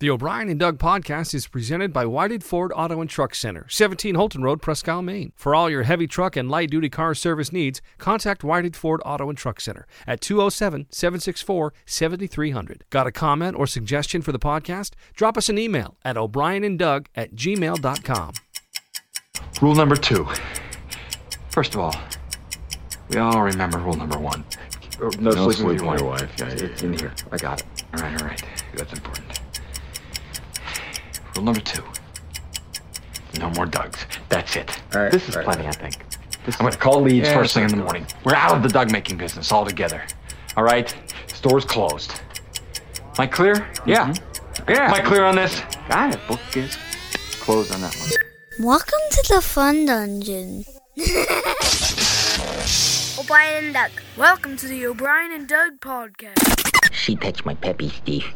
The O'Brien and Doug podcast is presented by Whited Ford Auto and Truck Center, 17 Houlton Road, Presque Isle, Maine. For all your heavy truck and light duty car service needs, contact Whited Ford Auto and Truck Center at 207 764 7300. Got a comment or suggestion for the podcast? Drop us an email at o'brienanddoug at gmail.com. Rule number two. First of all, we all remember rule number one. No, No sleeping sleeping with your wife. wife. Yeah, yeah, it's in here. I got it. All right, all right. That's important. Rule number two. No more Dugs. That's it. All right, this is all right. plenty, I think. I'm going to call Leeds Yeah, first thing in the morning. We're out of the Doug making business altogether. All right? Store's closed. Am I clear? Mm-hmm. Yeah. Yeah. Am I clear on this? Got it. Book is closed on that one. Welcome to the Fun Dungeon. O'Brien and Doug. Welcome to the O'Brien and Doug podcast. She touched my peppy Steve.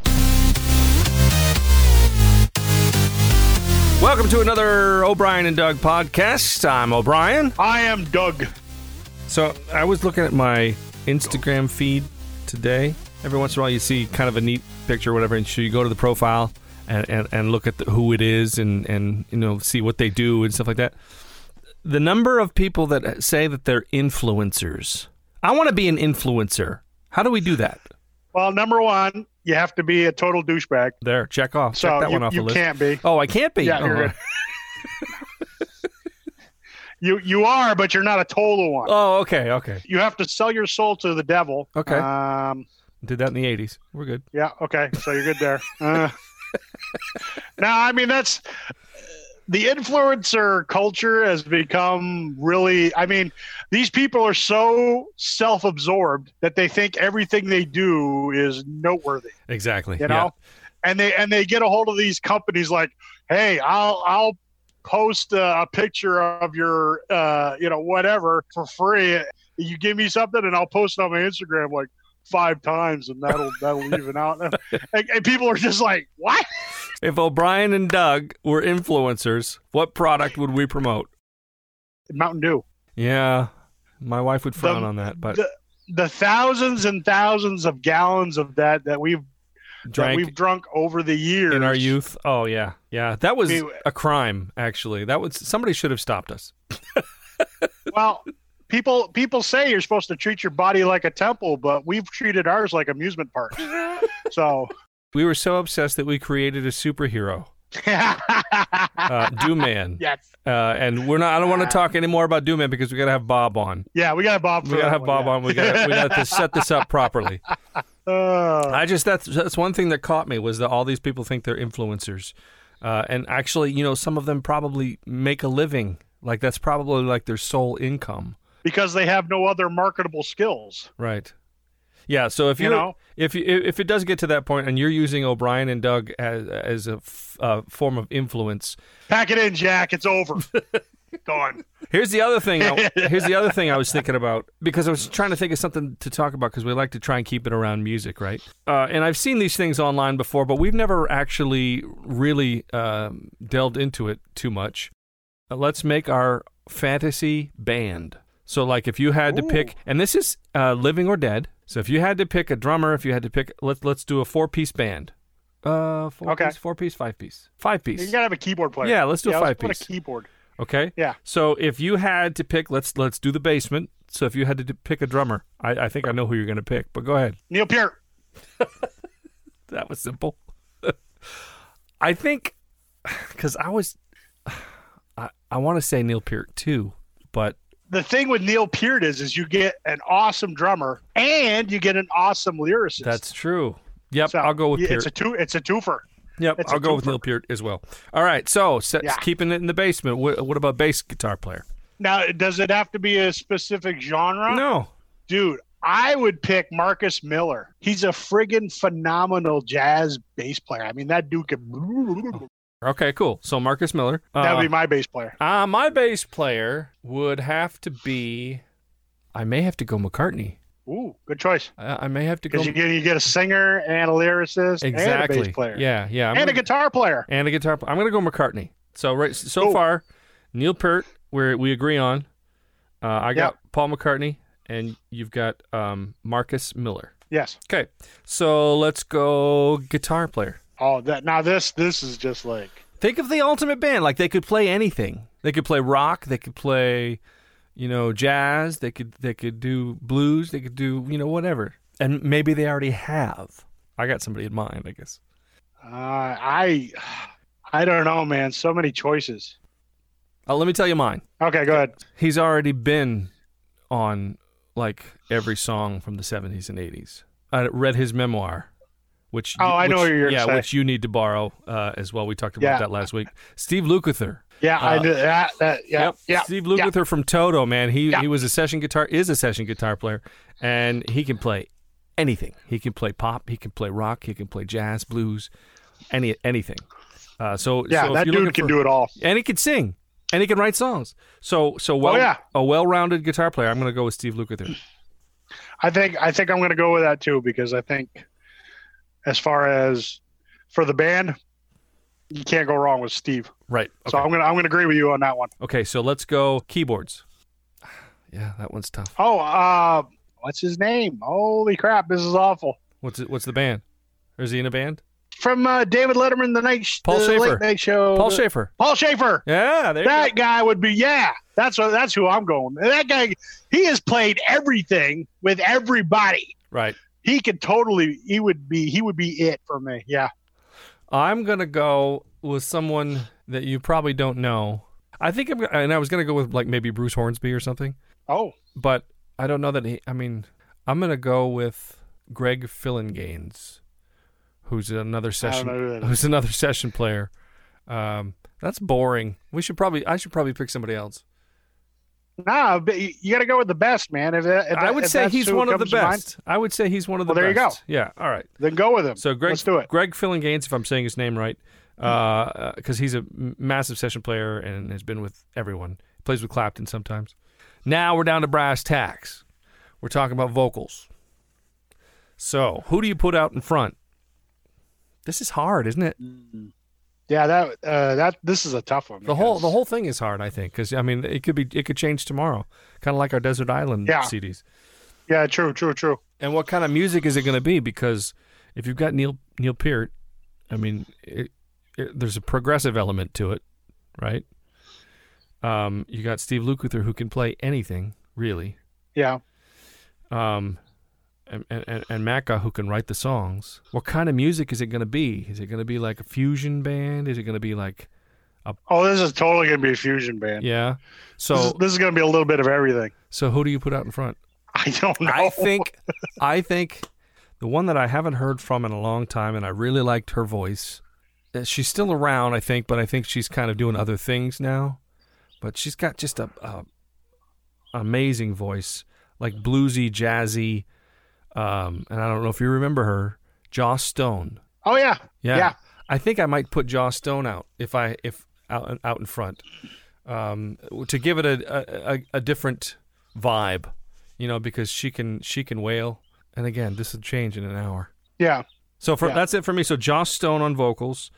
Welcome to another O'Brien and Doug podcast. I'm O'Brien. I am Doug. So I was looking at my Instagram feed today. Every once in a while, you see kind of a neat picture, or whatever, and so you go to the profile and, and, and look at the, who it is and, and you know see what they do and stuff like that. The number of people that say that they're influencers. I want to be an influencer. How do we do that? Well, number one, you have to be a total douchebag. There, check off. So check that you, one off you the list. can't be. Oh, I can't be. Yeah, oh. you're good. You you are, but you're not a total one. oh, okay, okay. You have to sell your soul to the devil. Okay. Um. Did that in the '80s. We're good. Yeah. Okay. So you're good there. Uh, now, I mean, that's the influencer culture has become really. I mean, these people are so self-absorbed that they think everything they do is noteworthy. Exactly. you know and they and they get a hold of these companies like hey i'll i'll post a, a picture of your uh you know whatever for free you give me something and i'll post it on my instagram like five times and that'll that'll even out and, and people are just like what If O'Brien and Doug were influencers, what product would we promote? mountain dew Yeah, my wife would frown The- on that, but the, the thousands and thousands of gallons of that that we've that drank we've drunk over the years in our youth. Oh yeah, yeah, that was I mean- a crime. Actually, that was somebody should have stopped us. Well, people people say you're supposed to treat your body like a temple, but we've treated ours like amusement parks. So, We were so obsessed that we created a superhero, uh, Dooman. yes, Uh, and we're not. I don't want to talk anymore about Dooman because we got to have Bob on. yeah, we got to Bob. We got to that have one, Bob yeah. on. We got. We got to set this up properly. Uh, I just that's that's one thing that caught me was that all these people think they're influencers, uh, and actually, you know, some of them probably make a living. Like that's probably like their sole income, because they have no other marketable skills. right? Yeah. So if You know? if if it does get to that point and you're using O'Brien and Doug as as a f- uh, form of influence, Pack it in, Jack. It's over. Gone. Here's the other thing. I, here's the other thing I was thinking about because I was trying to think of something to talk about because we like to try and keep it around music, right? Uh, and I've seen these things online before, but we've never actually really um, delved into it too much. Uh, let's make our fantasy band. So, like, if you had to pick, and this is uh, living or dead. So, if you had to pick a drummer, if you had to pick, let's let's do a four piece band. Uh, four Okay. piece, four piece, five piece, five piece. You gotta have a keyboard player. Yeah, let's do a let's five put piece. a keyboard. Okay. Yeah. So if you had to pick, let's let's do the basement. So if you had to pick a drummer, I, I think I know who you're going to pick. But go ahead. Neil Peart. That was simple. I think because I was, I I want to say Neil Peart too, but The thing with Neil Peart is, is you get an awesome drummer and you get an awesome lyricist. that's true. Yep, So, I'll go with yeah, Peart. It's a two. It's a twofer. yep, it's I'll go with. Neil Peart as well. All right, so Yeah. keeping it in the basement. What, what about bass guitar player? Now, does it have to be a specific genre? No, dude. I would pick Marcus Miller. He's a friggin' phenomenal jazz bass player. I mean, that dude could. Okay, cool. So Marcus Miller. That Uh, would be my bass player. Uh, my bass player would have to be. I may have to go McCartney. Ooh, good choice. I, I may have to go Because you get you get a singer and a lyricist exactly. and a bass player. Yeah, yeah. I'm and a gonna- guitar player. and a guitar. pl- I'm gonna go McCartney. So right, so far, Neil Peart, we we agree on. Uh, I got Yep. Paul McCartney, and you've got um, Marcus Miller. Yes. Okay, so let's go guitar player. Oh, that now this this is just like Think of the ultimate band. Like they could play anything. They could play rock. They could play, you know, jazz. They could they could do blues. They could do you know whatever. And maybe they already have. I got somebody in mind. I guess. uh, I I don't know, man. So many choices. Uh, let me tell you mine. Okay, go ahead. He's already been on like every song from the 70s and 80s. I read his memoir, which Oh, I know which- you're yeah, which you need to borrow uh, as well. We talked about Yeah. that last week. Steve Lukather. Yeah, I Uh, did that. That yeah, Yep. yeah. Steve yeah. Lukather from Toto, man. He Yeah. he was a session guitar is a session guitar player and he can play anything. He can play pop, he can play rock, he can play jazz, blues, any anything. Uh, so Yeah, so if that dude can for- do it all. and he can sing and he can write songs. So so well Oh, yeah. a well-rounded guitar player. I'm going to go with Steve Lukather. I think I think I'm going to go with that too because I think as far as for the band, you can't go wrong with Steve. Right. So I'm gonna I'm gonna agree with you on that one. okay, so let's go keyboards. Yeah, that one's tough. Oh, uh, what's his name? Holy crap, this is awful. What's it, what's the band? Or is he in a band? From uh, David Letterman, the night sh- Paul the Shaffer. late night show. Paul The- Shaffer. Paul Shaffer. Yeah, there you go. That guy would be yeah. That's what that's who I'm going. That guy, he has played everything with everybody. Right. He could totally. He would be. He would be it for me. Yeah. I'm gonna go with someone that you probably don't know. I think I'm, and I was gonna go with like maybe Bruce Hornsby or something, Oh, but I don't know that he. I mean, I'm gonna go with Greg Phillinganes, who's another session, who who's another session player. Um, that's boring. We should probably, I should probably pick somebody else. Nah, but you you got to go with the best, man. If, that- if I would if say he's one of the comes mind, best. I would say he's one of the Well, there you go. Yeah. All right. then go with him. So Greg, let's do it. Greg Phillinganes, if I'm saying his name right, uh, uh, because he's a massive session player and has been with everyone. Plays with Clapton sometimes. Now we're down to brass tacks. We're talking about vocals. So who do you put out in front? This is hard, isn't it? Mm. Yeah, that uh, that this is a tough one. The whole the whole thing is hard, I think, because I mean it could be it could change tomorrow, kind of like our Desert Island Yeah. CDs. Yeah, true, true, true. And what kind of music is it going to be? Because if you've got Neil Neil Peart, I mean, it, it, there's a progressive element to it, right? Um, you got Steve Lukather who can play anything really, Yeah. um, and and and Macca who can write the songs. What kind of music is it going to be? Is it going to be like a fusion band? Is it going to be like a... Oh, this is totally gonna be a fusion band. yeah? This, is, So this is gonna be a little bit of everything. so who do you put out in front? I don't know. I think I think the one that I haven't heard from in a long time, and I really liked her voice. uh, She's still around, I think, but I think she's kind of doing other things now. But she's got just a, a amazing voice, like bluesy, jazzy. Um, and I don't know if you remember her, Joss Stone. Oh yeah. Yeah. Yeah. I think I might put Joss Stone out if I if out out in front um, to give it a, a a different vibe, you know, because she can she can wail. And again, this will change in an hour. Yeah. So for Yeah. that's it for me. So Joss Stone on vocals,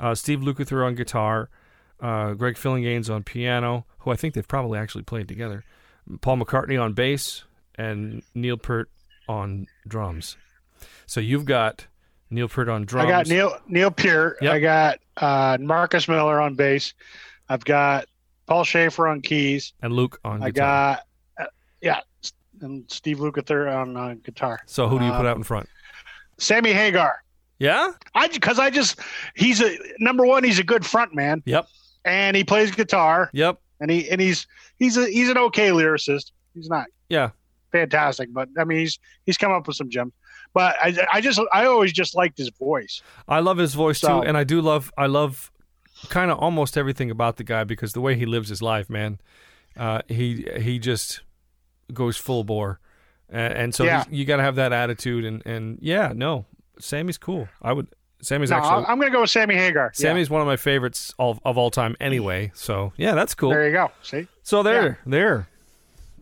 uh, Steve Lukather on guitar, uh, Greg Phillinganes on piano, who I think they've probably actually played together, Paul McCartney on bass, and Neil Peart on drums. So you've got Neil Peart on drums. I got Neil Neil Peart. Yep. I got uh, Marcus Miller on bass. I've got Paul Shaffer on keys. and Luke on I guitar. got uh, yeah, and Steve Lukather on uh, guitar. so who do you put uh, out in front? Sammy Hagar. Yeah. I because I just he's a number one. He's a good front man, Yep. and he plays guitar, Yep. and he and he's he's a he's an okay lyricist. He's not Yeah. Fantastic, but I mean he's he's come up with some gems. But I I just I always just liked his voice. I love his voice So- too, and I do love I love kind of almost everything about the guy because the way he lives his life, man. Uh, he he just goes full bore, and, and so Yeah. you got to have that attitude. And and yeah, no, Sammy's cool. I would. Sammy's No, actually. I'm going to go with Sammy Hagar. Yeah. Sammy's one of my favorites of, of all time, anyway. So yeah, that's cool. There you go. See, So there, there.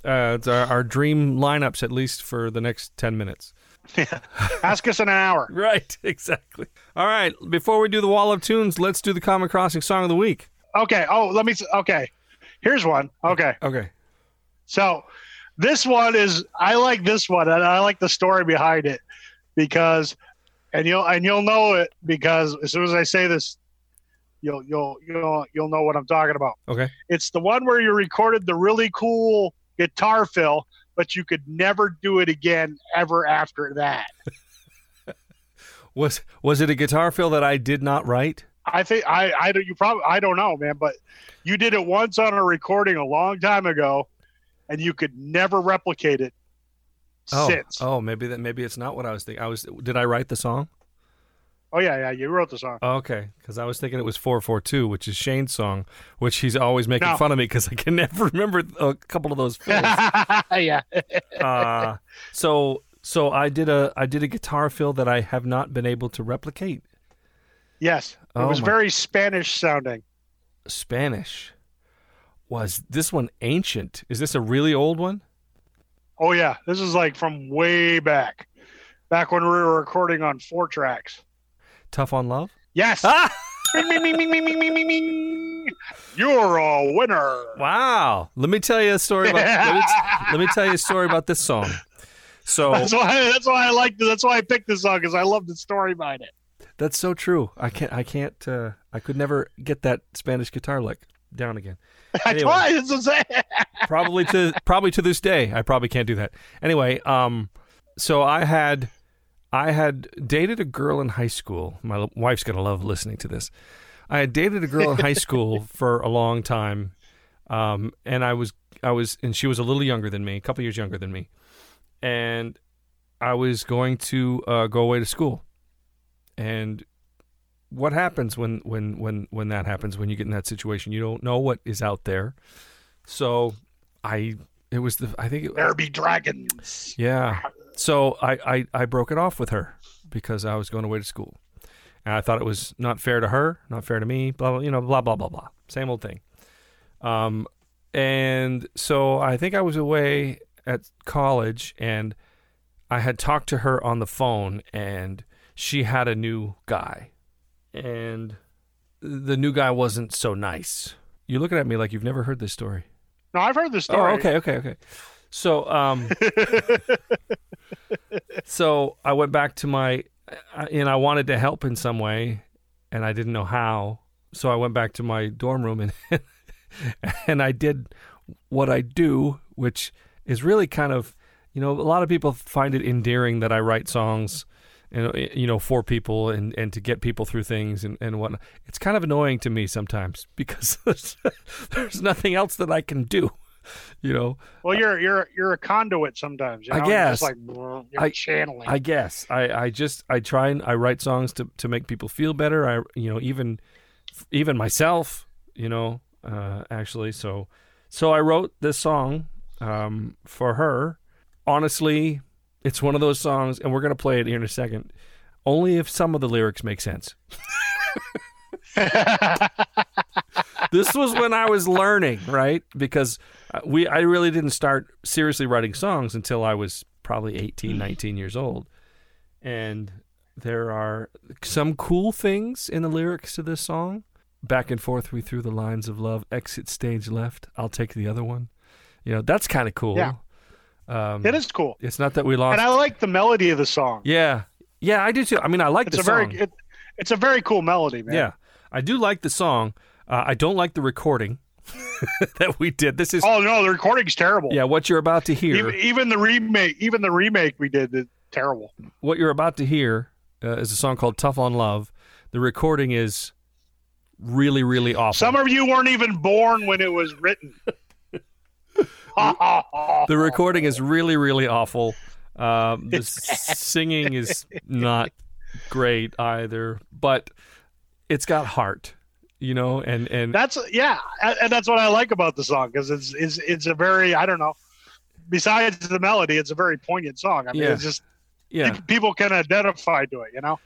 Uh, it's our, our dream lineups at least for the next ten minutes. Yeah. ask us in an hour. Right, exactly. All right, before we do the wall of tunes, let's do the Common Crossing song of the week. Okay. Oh, let me. Okay, here's one. Okay, Okay. so this one is I like this one, and I like the story behind it because and you'll and you'll know it because as soon as I say this, you'll you'll you'll you'll know what I'm talking about. Okay. It's the one where you recorded the really cool guitar fill, but you could never do it again ever after that. Was was it a guitar fill that I did not write? I think I I don't you probably I don't know, man, but you did it once on a recording a long time ago, and you could never replicate it Oh, since. Oh. oh, maybe that maybe it's not what I was thinking. I was did I write the song? Yeah, yeah, you wrote the song. Oh, okay, because I was thinking it was four four two, which is Shane's song, which he's always making No. fun of me because I can never remember a couple of those yeah. uh, so so I did a I did a guitar fill that I have not been able to replicate. Yes. It Oh was my- very Spanish sounding. Spanish. Was this one ancient? Is this a really old one? Oh yeah, this is like from way back, back when we were recording on four tracks. Tough on Love? Yes. Ah! You're a winner. Wow. Let me tell you a story about let, me t- let me tell you a story about this song. So That's why that's why I like that's why I picked this song cuz I love the story behind it. That's so true. I can't I can't uh, I could never get that Spanish guitar lick down again. Anyway, I tried, probably to probably to this day I probably can't do that. Anyway, um so I had I had dated a girl in high school. My wife's gonna love listening to this. I had dated a girl in high school for a long time, um, and I was I was and she was a little younger than me, a couple years younger than me, and I was going to uh, go away to school. And what happens when when when when that happens? When you get in that situation, you don't know what is out there. So I it was the I think it, There be dragons. yeah. So I, I I broke it off with her because I was going away to school, and I thought it was not fair to her, not fair to me. Blah blah you know blah blah blah blah. Same old thing. Um, and so I think I was away at college, and I had talked to her on the phone, and she had a new guy, and the new guy wasn't so nice. You're looking at me like you've never heard this story. No, I've heard this story. Oh, okay, okay, okay. So, um, so I went back to my, and I wanted to help in some way, and I didn't know how. So I went back to my dorm room and and I did what I do, which is really kind of, you know, a lot of people find it endearing that I write songs, and you know, for people and and to get people through things and and whatnot. It's kind of annoying to me sometimes because there's, there's nothing else that I can do, you know. Well, you're you're you're a conduit sometimes. You I know? You're guess. Just like you're I- channeling. I guess I, I just I try and I write songs to, to make people feel better. I you know even even myself you know uh, actually so so I wrote this song um, for her. Honestly, it's one of those songs, and we're gonna play it here in a second. Only if some of the lyrics make sense. this was when I was learning, right? Because uh, we I really didn't start seriously writing songs until I was probably 18, 19 years old. And there are some cool things in the lyrics to this song. Back and forth we threw the lines of love, exit stage left, I'll take the other one. You know, that's kind of cool. Yeah. Um, it is cool, It's not that we lost and I like the melody of the song. Yeah. Yeah, I do too. I mean, I like It's the a very song. it, it's a very cool melody, man. Yeah, I do like the song. Uh, I don't like the recording that we did. This is Oh no, the recording's terrible. yeah. What you're about to hear, Even, even the remake, even the remake we did, is terrible. what you're about to hear, uh, is a song called "Tough on Love." The recording is really, really awful. Some of you weren't even born when it was written. the recording is really, really awful. Um, the singing is not great either, but it's got heart, you know, and and That's yeah, and and that's what I like about the song because it's it's it's a very I don't know. Besides the melody, it's a very poignant song. I mean, Yeah. it's just yeah. people can identify to it. You know,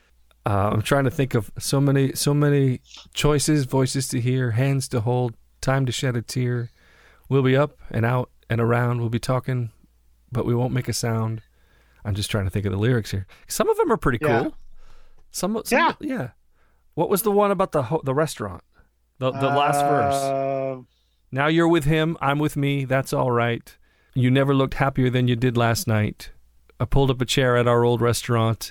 Uh, I'm trying to think of so many, so many choices, voices to hear, hands to hold, time to shed a tear. We'll be up and out and around. We'll be talking, but we won't make a sound. I'm just trying to think of the lyrics here. Some of them are pretty Yeah. cool. Some, some Yeah. yeah. What was the one about the ho- the restaurant? The the last verse. Uh, Now you're with him, I'm with me. That's all right. You never looked happier than you did last night. I pulled up a chair at our old restaurant,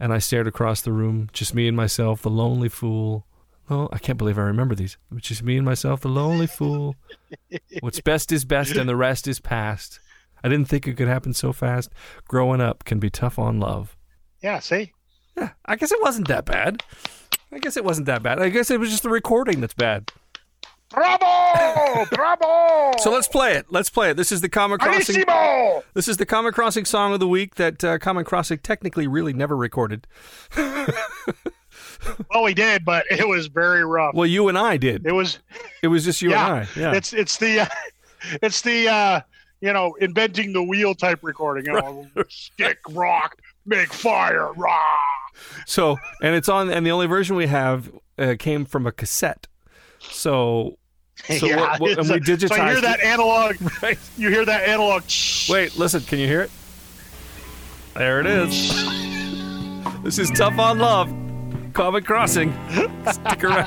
and I stared across the room, just me and myself, the lonely fool. Oh, I can't believe I remember these. Just me and myself, the lonely fool. What's best is best, and the rest is past. I didn't think it could happen so fast. Growing up can be tough on love. Yeah, see? Yeah, I guess it wasn't that bad. I guess it wasn't that bad. I guess it was just the recording that's bad. Bravo! Bravo! So let's play it. Let's play it. This is the Common Crossing. Bravissimo! This is the Common Crossing song of the week that uh, Common Crossing technically really never recorded. Well, we did, but it was very rough. Well, you and I did. It was, It was just you yeah, and I. Yeah. It's it's the, uh, it's the, uh, you know, inventing the wheel type recording. You know, stick, rock, make fire, rah. So, and it's on, and the only version we have uh, came from a cassette. So, so yeah, what- what- and we digitized. So you hear that analog? Right. You hear that analog? Wait, listen. Can you hear it? There it is. This is Tough on Love. Common Crossing. Stick around.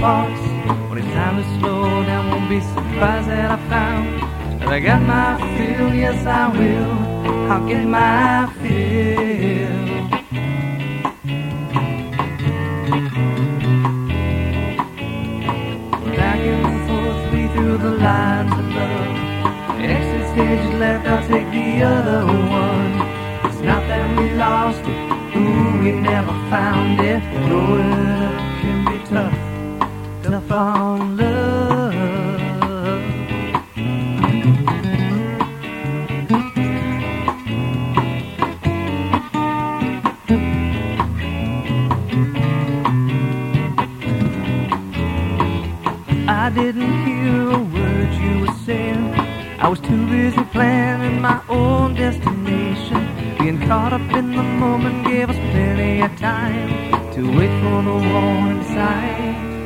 Parts. It's time to slow down, won't be surprised that I found that I got my fill. Yes, I will. I'll get my fill. Back and forth, we through the lines of love. Exit stage left, I'll take the other one. It's not that we lost it, ooh, we never found it. Growing on. I didn't hear a word you were saying. I was too busy planning my own destination. Being caught up in the moment gave us plenty of time to wait for the warning signs.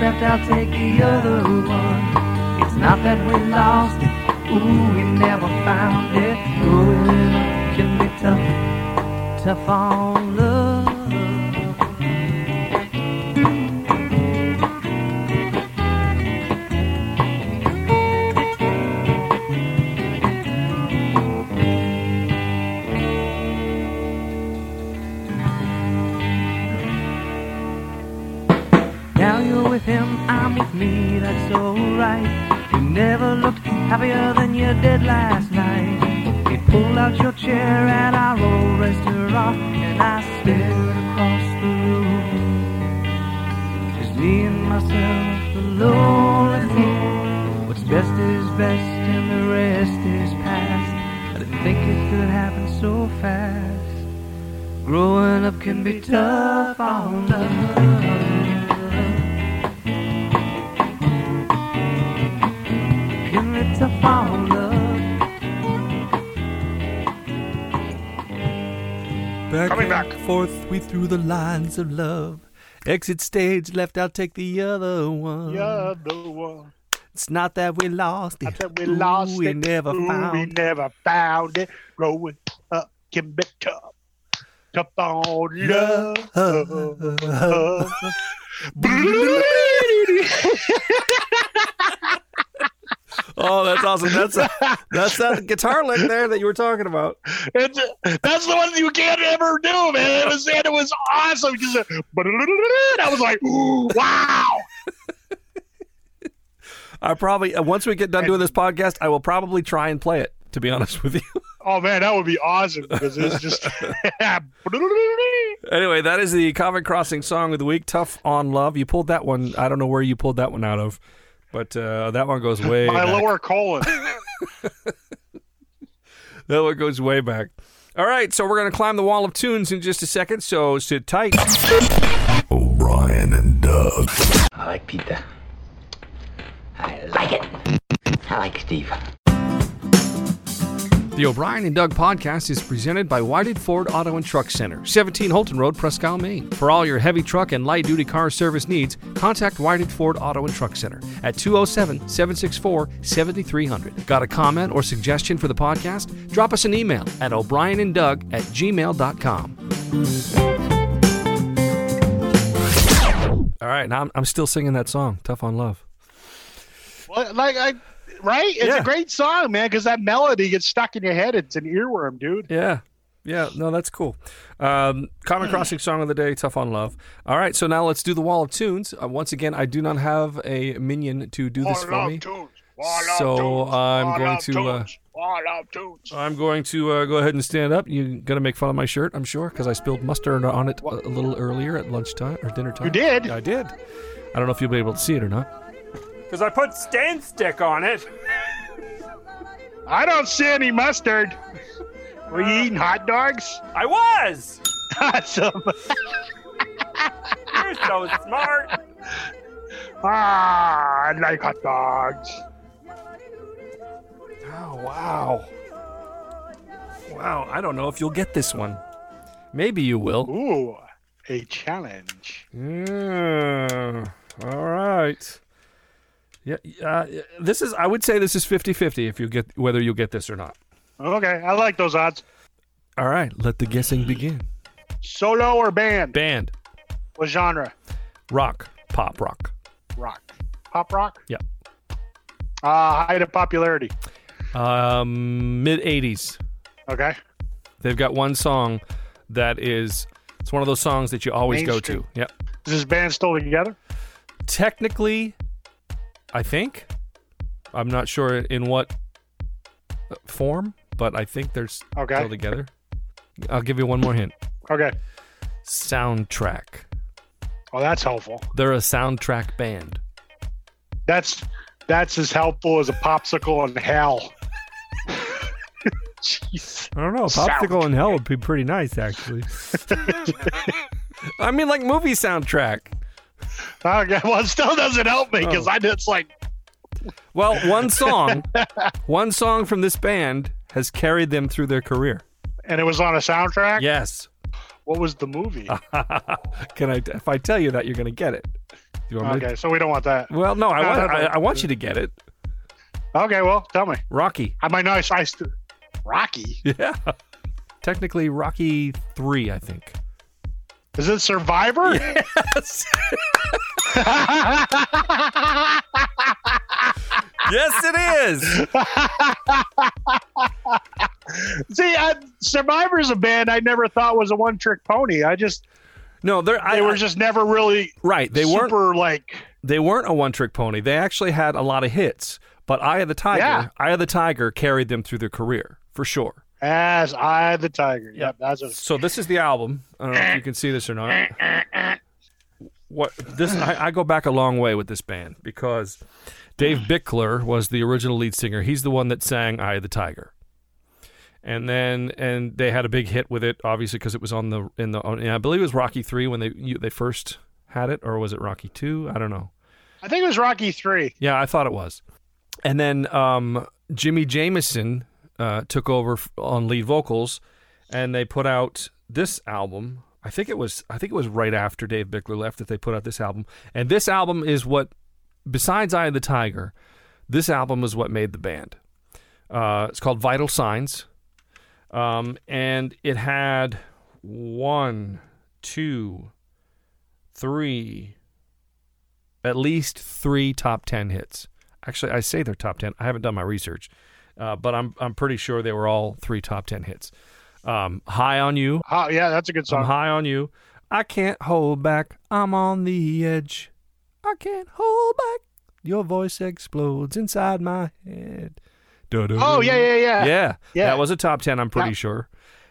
Left, I'll take the other one. It's not that we lost it, ooh, we never found it. Growing up can be tough, tough on love. We threw the lines of love. Exit stage left, I'll take the other one. The one. It's not that we lost it. We Ooh, lost we it. never Ooh, found We never found it. Growing up can be tough. Tough on love. Oh, that's awesome. That's a, that's that guitar lick there that you were talking about. It's, that's the one you can't ever do, man. It was and it was awesome. Just, I was like, ooh, wow. I probably uh, once we get done doing this podcast, I will probably try and play it. To be honest with you. Oh man, that would be awesome because it's just. anyway, that is the Common Crossing song of the week. Tough on love. You pulled that one. I don't know where you pulled that one out of, but uh, that one goes way. My back. lower colon. that one goes way back. All right, so we're going to climb the wall of tunes in just a second, so sit tight. O'Brien and Doug. I like pizza. I like it. I like Steve. The O'Brien and Doug podcast is presented by Whited Ford Auto and Truck Center, 17 Houlton Road, Isle, Maine. For all your heavy truck and light duty car service needs, contact Whited Ford Auto and Truck Center at 207 764 7300. Got a comment or suggestion for the podcast? Drop us an email at o'brienanddoug at gmail.com. All right, now I'm, I'm still singing that song, Tough on Love. Well, like I, right? It's Yeah. a great song, man, because that melody gets stuck in your head. It's an earworm, dude. Yeah. Yeah, no, that's cool. Um, Common Crossing song of the day, Tough on Love. All right, so now let's do the wall of tunes. Uh, once again, I do not have a minion to do this for me. So I'm going to, uh, I'm going to uh, go ahead and stand up. You're going to make fun of my shirt, I'm sure, because I spilled mustard on it a, a little earlier at lunchtime or dinner time. You did? I did. I don't know if you'll be able to see it or not. Because I put stain stick on it. I don't see any mustard. Were you eating hot dogs? I was! Awesome. You're so smart. ah, I like hot dogs. Oh, wow. Wow, I don't know if you'll get this one. Maybe you will. Ooh, a challenge. Yeah. All right. Yeah, uh, this is I would say this is 50-50 if you get whether you'll get this or not. Okay, I like those odds. All right, let the guessing begin. Solo or band? Band, What genre? rock, pop rock. Rock. Pop rock? Yep. Uh, height of popularity. Um, mid 80s. Okay. They've got one song that is it's one of those songs that you always go Mainstream. to. Yep. Is this band still together? Technically, I think I'm not sure in what uh, form, but I think they're Okay. still together. I'll give you one more hint. Okay. Soundtrack. Oh, that's helpful. They're a soundtrack band. That's that's as helpful as a popsicle in hell. Jeez. I don't know. Sound- Popsicle in Hell would be pretty nice, actually. I mean, like movie soundtrack. Okay, well, it still doesn't help me because Oh. I it's like Well, one song, one song from this band has carried them through their career. and it was on a soundtrack. Yes. What was the movie? Can I? If I tell you that, you're going to get it. Do you want me to- okay, so we don't want that. Well, no, I want. I, I want you to get it. Okay, well, tell me. Rocky. I might know. I, I st- Rocky. Yeah. Technically, Rocky three, I think. Is it Survivor? Yes. yes, it is. See, I, Survivor's a band I never thought was a one-trick pony. I just No, they're. I, were just never really right. They weren't. like. They weren't a one-trick pony. They actually had a lot of hits. But Eye of the Tiger, Yeah. Eye of the Tiger carried them through their career for sure. As I the Tiger. Yep, that's a So this is the album. I don't know if you can see this or not. What this? I, I go back a long way with this band because Dave Bickler was the original lead singer. He's the one that sang "I the Tiger," and then and they had a big hit with it, obviously because it was on the in the. On, I believe it was Rocky three when they you, they first had it, or was it Rocky two? I don't know. I think it was Rocky three. Yeah, I thought it was. And then um, Jimi Jamison uh, took over on lead vocals, and they put out this album. I think it was. I think it was right after Dave Bickler left that they put out this album. And this album is what, besides "Eye of the Tiger," this album is what made the band. Uh, it's called Vital Signs, um, and it had one, two, three, at least three top 10 hits. Actually, I say they're top 10. I haven't done my research, uh, but I'm, I'm pretty sure they were all three top 10 hits. Um, high on You. Oh, yeah, that's a good I'm song. high on you. I can't hold back. I'm on the edge. I can't hold back. Your voice explodes inside my head. Du-du. Oh yeah, yeah, yeah. yeah, Yeah. That was a top ten. I'm pretty Yeah. sure.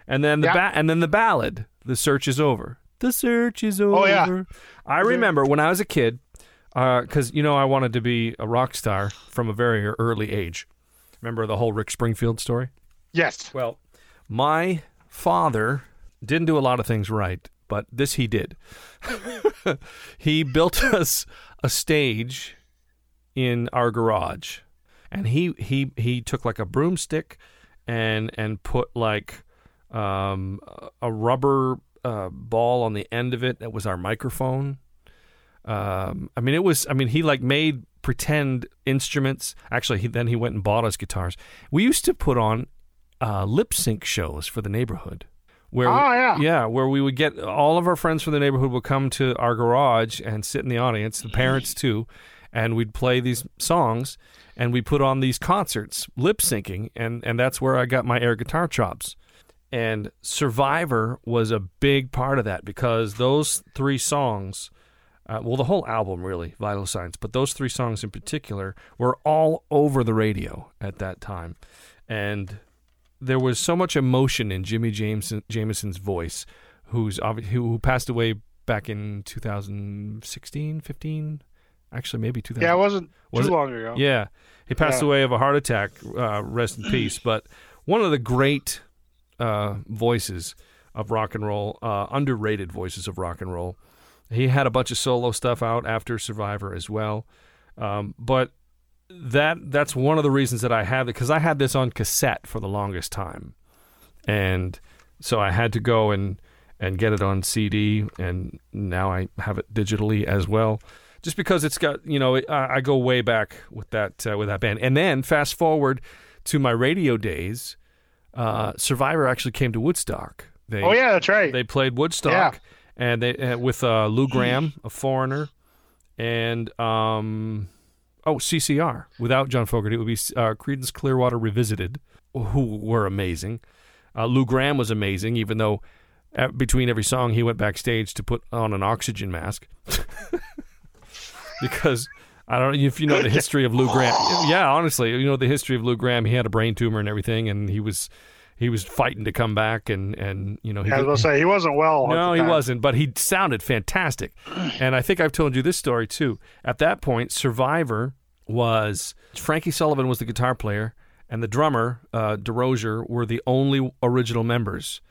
And then the Yeah. ba- and then the ballad. The search is over. The search is over. Oh, yeah. I remember when I was a kid, because you know I wanted to be a rock star from a very early age. Remember the whole Rick Springfield story? Yes. Well, my father didn't do a lot of things right, but this he did. he built us a stage in our garage, and he he he took like a broomstick and and put like um, a rubber uh, ball on the end of it that was our microphone. Um, I mean, it was. I mean, he like made pretend instruments. Actually, he then he went and bought us guitars. We used to put on uh, lip sync shows for the neighborhood. Where Oh, yeah. yeah, where we would get all of our friends from the neighborhood would come to our garage and sit in the audience, the parents too, and we'd play these songs and we put on these concerts, lip syncing, and and that's where I got my air guitar chops. And Survivor was a big part of that because those three songs, uh, well, the whole album really, Vital Signs, but those three songs in particular were all over the radio at that time. And there was so much emotion in Jimi Jamison, Jamison's voice, who's who passed away back in 2016, 15, actually maybe 2000. Yeah, it wasn't Was too it? long ago. Yeah, he passed Yeah. away of a heart attack. Uh, rest in peace. But one of the great uh, voices of rock and roll, uh, underrated voices of rock and roll. He had a bunch of solo stuff out after Survivor as well. Um, but that that's one of the reasons that I have it because I had this on cassette for the longest time, and so I had to go and and get it on CD, and now I have it digitally as well. Just because it's got you know I, I go way back with that uh, with that band, and then fast forward to my radio days. Uh, Survivor actually came to Woodstock. They, Oh yeah, that's right. they played Woodstock, and they uh, with uh, Lou Gramm, a foreigner, and um, oh CCR. Without John Fogerty, it would be uh, Creedence Clearwater Revisited, who were amazing. Uh, Lou Gramm was amazing, even though uh, between every song he went backstage to put on an oxygen mask because. I don't know if you know the history of Lou Gramm. Yeah, honestly, you know the history of Lou Gramm. He had a brain tumor and everything, and he was he was fighting to come back, and and you know he I was gonna say he wasn't well. no, he wasn't, but he sounded fantastic. And I think I've told you this story too. At that point, Survivor was Frankie Sullivan was the guitar player, and the drummer, uh, DeRozier, were the only original members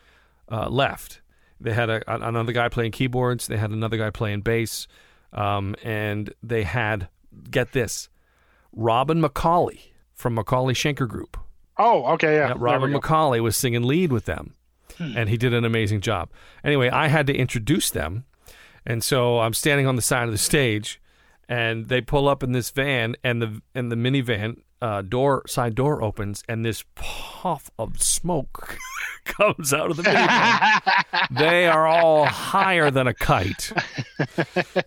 uh, left. They had a, another guy playing keyboards, they had another guy playing bass, um, and they had, get this, Robin McAuley from McAuley Schenker Group. Oh, okay, yeah. Yeah, There Robin we go. McAuley was singing lead with them, and he did an amazing job. Anyway, I had to introduce them, and so I'm standing on the side of the stage, and they pull up in this van, and the and the minivan uh, door side door opens, and this puff of smoke comes out of the minivan. they are all higher than a kite,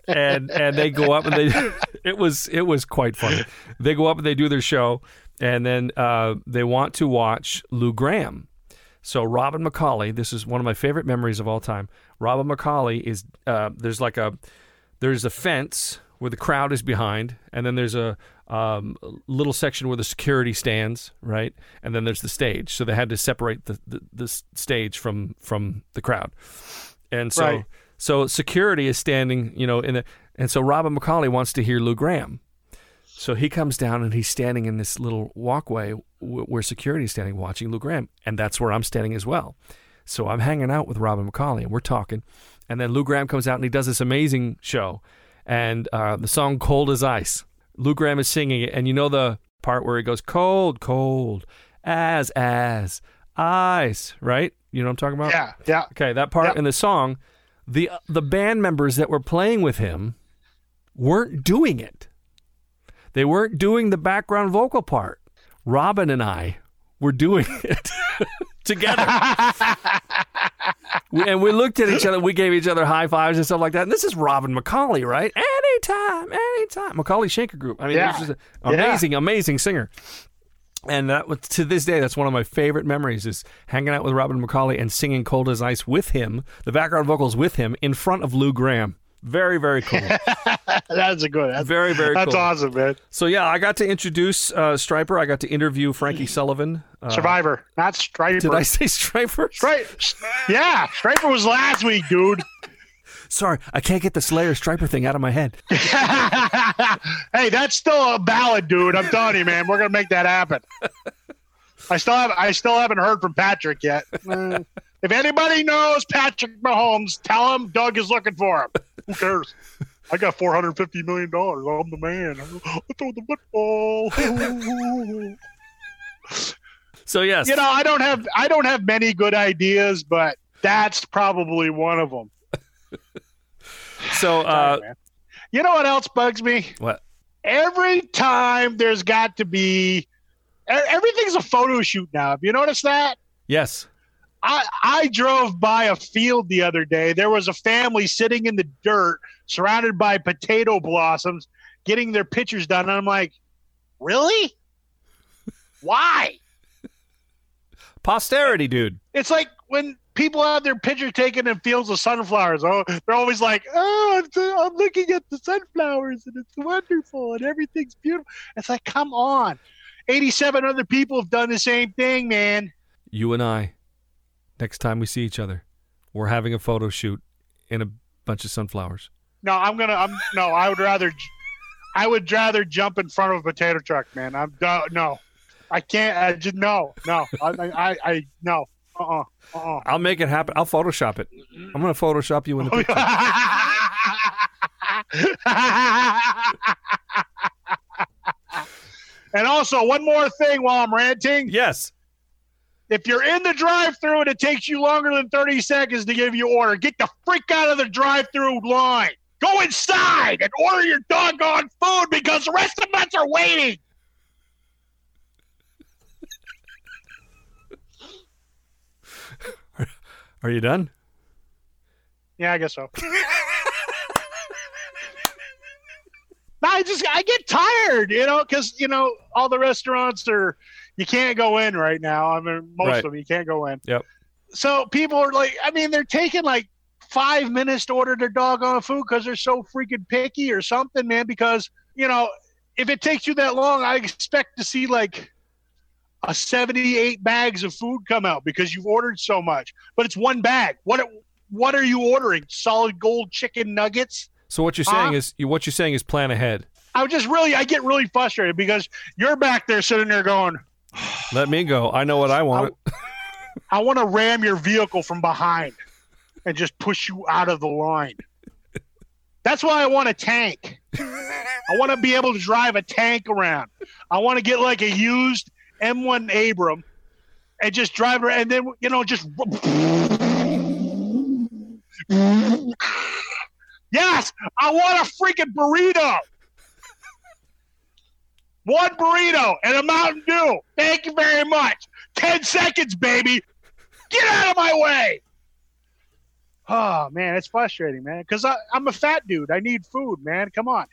and and they go up and they it was it was quite funny. They go up and they do their show, and then uh, they want to watch Lou Gramm. So Robin McAuley, this is one of my favorite memories of all time. Robin McAuley is uh, there's like a there's a fence where the crowd is behind, and then there's a um, little section where the security stands, right? And then there's the stage. So they had to separate the, the, the stage from from the crowd, and so Right. so security is standing, you know, in the and so Robin McAuley wants to hear Lou Gramm. So he comes down and he's standing in this little walkway w- where security is standing watching Lou Gramm, and that's where I'm standing as well. So I'm hanging out with Robin McAuley and we're talking, and then Lou Gramm comes out and he does this amazing show, and uh, the song "Cold as Ice." Lou Gramm is singing it, and you know the part where he goes "cold, cold as as ice," right? You know what I'm talking about? Yeah, yeah. Okay, that part Yep. in the song, the the band members that were playing with him weren't doing it. They weren't doing the background vocal part. Robin and I were doing it together. And we looked at each other. We gave each other high fives and stuff like that. And this is Robin McAuley, right? Anytime, anytime. McAuley Schenker Group. I mean, Yeah. is an Yeah. amazing, amazing singer. And that was, to this day, that's one of my favorite memories is hanging out with Robin McAuley and singing "Cold as Ice" with him, the background vocals with him in front of Lou Gramm. Very, very cool. That's a good. That's, very, very that's cool. awesome, man. So yeah, I got to introduce uh, Stryper. I got to interview Frankie Sullivan. Uh, Survivor, not Stryper. Did I say Stryper? Stri- yeah, Stryper was last week, dude. Sorry, I can't get the Slayer Stryper thing out of my head. hey, that's still a ballad, dude. I'm telling you, man. We're gonna make that happen. I still have I still haven't heard from Patrick yet. If anybody knows Patrick Mahomes, tell him Doug is looking for him. Who cares? I got four hundred fifty million dollars. I'm the man. I throw the football. So yes, you know, I don't have I don't have many good ideas, but that's probably one of them. so uh, man. You know what else bugs me? what? Every time there's got to be everything's a photo shoot now. Have you noticed that? Yes. I, I drove by a field the other day. There was a family sitting in the dirt, surrounded by potato blossoms, getting their pictures done. And I'm like, really? Why? Posterity, dude. It's like when people have their picture taken in fields of sunflowers. Oh, they're always like, "Oh, I'm, I'm looking at the sunflowers and it's wonderful and everything's beautiful." It's like, come on, eighty-seven other people have done the same thing, man. You and I, next time we see each other, we're having a photo shoot in a bunch of sunflowers. No, I'm gonna. I'm no. I would rather. I would rather jump in front of a potato truck, man. I'm no. I can't. I just no, no. I, I, I no. Uh, uh-uh, uh, I'll make it happen. I'll Photoshop it. I'm gonna Photoshop you in the picture. and also, one more thing while I'm ranting. yes. If you're in the drive-through and it takes you longer than 30 seconds to give you order, get the freak out of the drive-through line. Go inside and order your doggone food because the rest of us are waiting. Are you done? Yeah, I guess so. I just I get tired, you know, because you know all the restaurants are you can't go in right now. I mean, most Right. of them you can't go in. Yep. So people are like, I mean, they're taking like five minutes to order their doggone food because they're so freaking picky or something, man. Because you know, if it takes you that long, I expect to see like a 78 bags of food come out because you've ordered so much. But it's one bag. What what are you ordering? Solid gold chicken nuggets? So what you're saying is what you're saying is plan ahead. I would just really I get really frustrated because you're back there sitting there going, Let me go. I know what I want. I want to ram your vehicle from behind and just push you out of the line. That's why I want a tank. I want to be able to drive a tank around. I want to get like a used M1 Abram and just drive around and then you know just Yes, I want a freaking burrito. One burrito and a Mountain Dew. Thank you very much. 10 seconds, baby. Get out of my way. Oh, man, it's frustrating, man, because I'm a fat dude. I need food, man. Come on.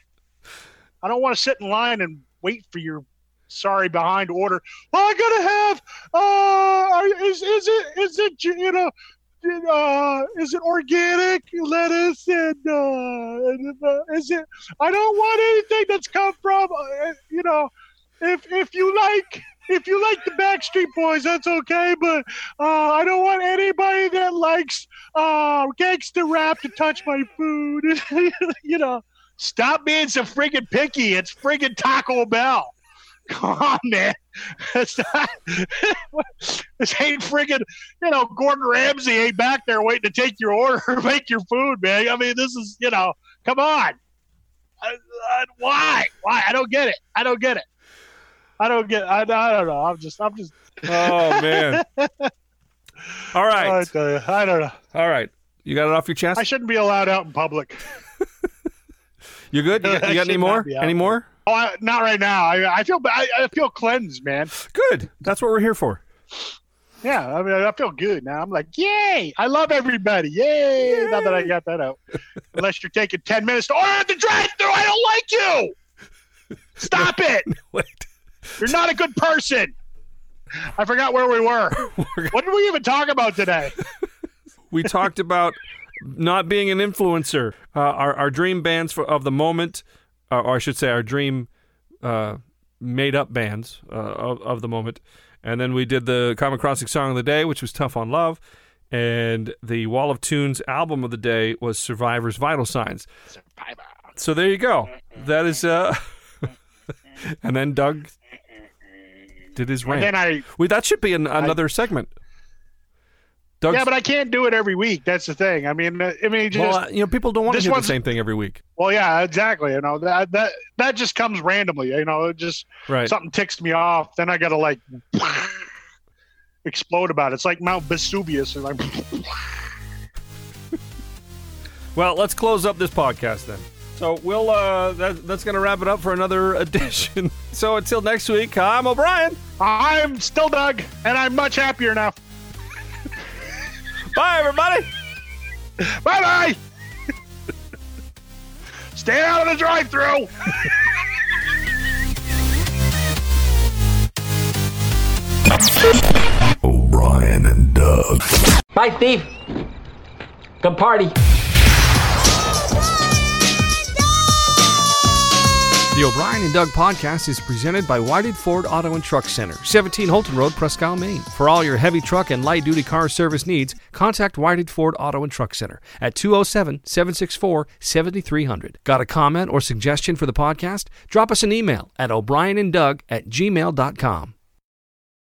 I don't want to sit in line and wait for your sorry behind order. Oh, I gotta have. Uh, is is it is it you know? Uh, is it organic lettuce and uh, and, uh, is it? I don't want anything that's come from uh, you know. If if you like if you like the Backstreet Boys, that's okay. But uh, I don't want anybody that likes uh, gangster rap to touch my food. you know, stop being so friggin' picky. It's friggin' Taco Bell. Come on, man. It's not, this ain't friggin', you know, Gordon Ramsay ain't back there waiting to take your order or make your food, man. I mean, this is, you know, come on. Uh, uh, why? Why? I don't get it. I don't get it. I don't get. I, I don't know. I'm just. I'm just. Oh man. All right. I, I don't know. All right. You got it off your chest? I shouldn't be allowed out in public. You good? You got, you got any more? not be out. Any more? Oh, I, not right now. I, I feel. I, I feel cleansed, man. Good. That's what we're here for. Yeah, I mean, I feel good now. I'm like, yay! I love everybody. Yay! Now that I got that out. Unless you're taking ten minutes to order at the drive-through, I don't like you. Stop it! Wait. You're not a good person. I forgot where we were. What did we even talk about today? We talked about not being an influencer. Uh, our our dream bands for, of the moment, uh, or I should say, our dream uh, made up bands uh, of of the moment. And then we did the Common Crossing song of the day, which was "Tough on Love," and the Wall of Tunes album of the day was "Survivor's Vital Signs." So there you go. That is. Uh, and then Doug did his And rant. then I Wait, that should be an, another segment. Doug's, yeah, but I can't do it every week. That's the thing. I mean, uh, I mean, just well, you know, people don't want to do the same thing every week. well, yeah, exactly. You know that that that just comes randomly. You know, it just Right. something ticks me off. Then I got to like explode about it. It's like Mount Vesuvius. And like, Well, let's close up this podcast then. So we'll uh that, that's gonna wrap it up for another edition. So until next week, I'm O'Brien. I'm still Doug, and I'm much happier now. Bye everybody. Bye bye. Stay out of the drive-through. O'Brien and Doug. Bye, Steve. Good party. The O'Brien and Doug podcast is presented by Whited Ford Auto and Truck Center, 17 Houlton Road, Presque Isle, Maine. For all your heavy truck and light duty car service needs, contact Whited Ford Auto and Truck Center at 207 764 7300. Got a comment or suggestion for the podcast? Drop us an email at o'brienanddoug at gmail.com.